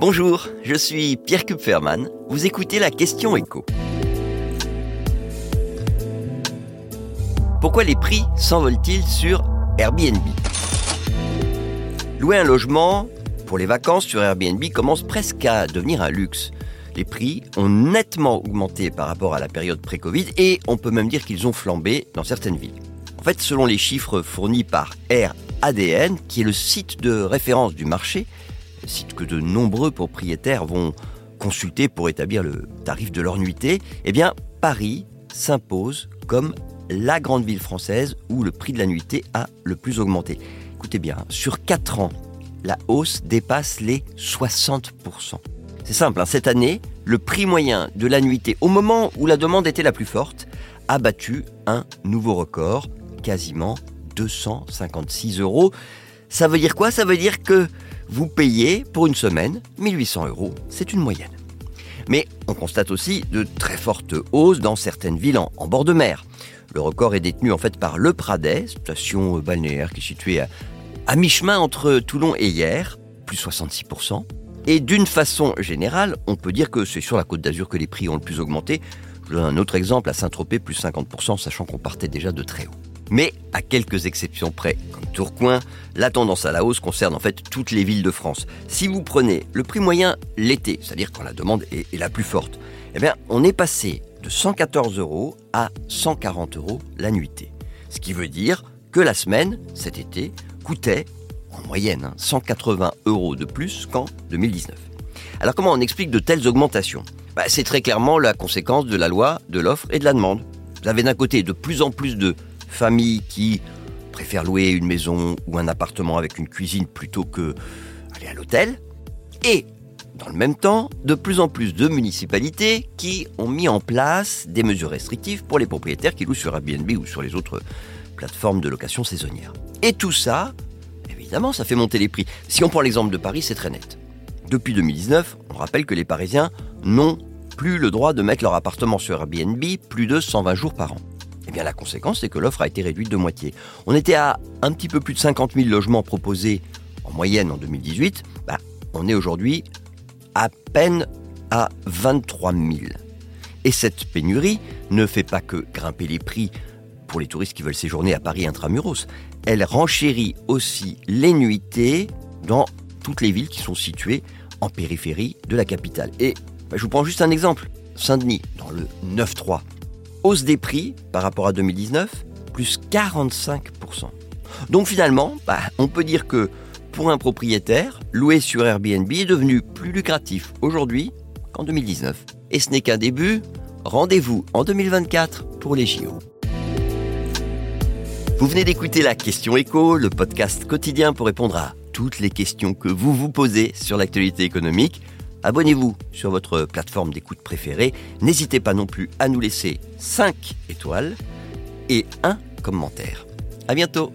Bonjour, je suis Pierre Kupferman. Vous écoutez la question écho. Pourquoi les prix s'envolent-ils sur Airbnb? Louer un logement pour les vacances sur Airbnb commence presque à devenir un luxe. Les prix ont nettement augmenté par rapport à la période pré-Covid et on peut même dire qu'ils ont flambé dans certaines villes. En fait, selon les chiffres fournis par AirADN, qui est le site de référence du marché, site que de nombreux propriétaires vont consulter pour établir le tarif de leur nuitée, eh bien, Paris s'impose comme la grande ville française où le prix de la nuitée a le plus augmenté. Écoutez bien, sur 4 ans, la hausse dépasse les 60%. C'est simple, hein, cette année, le prix moyen de la nuitée, au moment où la demande était la plus forte, a battu un nouveau record, quasiment 256 euros. Ça veut dire quoi? Ça veut dire que vous payez pour une semaine 1800 euros. C'est une moyenne. Mais on constate aussi de très fortes hausses dans certaines villes en, bord de mer. Le record est détenu en fait par Le Pradet, station balnéaire qui est située à, mi-chemin entre Toulon et Hier, plus 66%. Et d'une façon générale, on peut dire que c'est sur la côte d'Azur que les prix ont le plus augmenté. Je donne un autre exemple à Saint-Tropez, plus 50%, sachant qu'on partait déjà de très haut. Mais à quelques exceptions près, comme Tourcoing, la tendance à la hausse concerne en fait toutes les villes de France. Si vous prenez le prix moyen l'été, c'est-à-dire quand la demande est, la plus forte, eh on est passé de 114 euros à 140 euros la nuitée. Ce qui veut dire que la semaine, cet été, coûtait en moyenne 180 hein, euros de plus qu'en 2019. Alors comment on explique de telles augmentations? Bah, C'est très clairement la conséquence de la loi de l'offre et de la demande. Vous avez d'un côté de plus en plus de familles qui préfèrent louer une maison ou un appartement avec une cuisine plutôt que aller à l'hôtel. Et dans le même temps, de plus en plus de municipalités qui ont mis en place des mesures restrictives pour les propriétaires qui louent sur Airbnb ou sur les autres plateformes de location saisonnière. Et tout ça, évidemment, ça fait monter les prix. Si on prend l'exemple de Paris, c'est très net. Depuis 2019, on rappelle que les Parisiens n'ont plus le droit de mettre leur appartement sur Airbnb plus de 120 jours par an. Eh la conséquence, c'est que l'offre a été réduite de moitié. On était à un petit peu plus de 50 000 logements proposés en moyenne en 2018. Bah, on est aujourd'hui à peine à 23 000. Et cette pénurie ne fait pas que grimper les prix pour les touristes qui veulent séjourner à Paris intramuros. Elle renchérit aussi les nuitées dans toutes les villes qui sont situées en périphérie de la capitale. Et bah, je vous prends juste un exemple. Saint-Denis, dans le 9-3, hausse des prix par rapport à 2019, plus 45%. Donc finalement, bah, on peut dire que pour un propriétaire, louer sur Airbnb est devenu plus lucratif aujourd'hui qu'en 2019. Et ce n'est qu'un début, rendez-vous en 2024 pour les JO. Vous venez d'écouter la Question Écho, le podcast quotidien pour répondre à toutes les questions que vous vous posez sur l'actualité économique. Abonnez-vous sur votre plateforme d'écoute préférée. N'hésitez pas non plus à nous laisser 5 étoiles et un commentaire. À bientôt!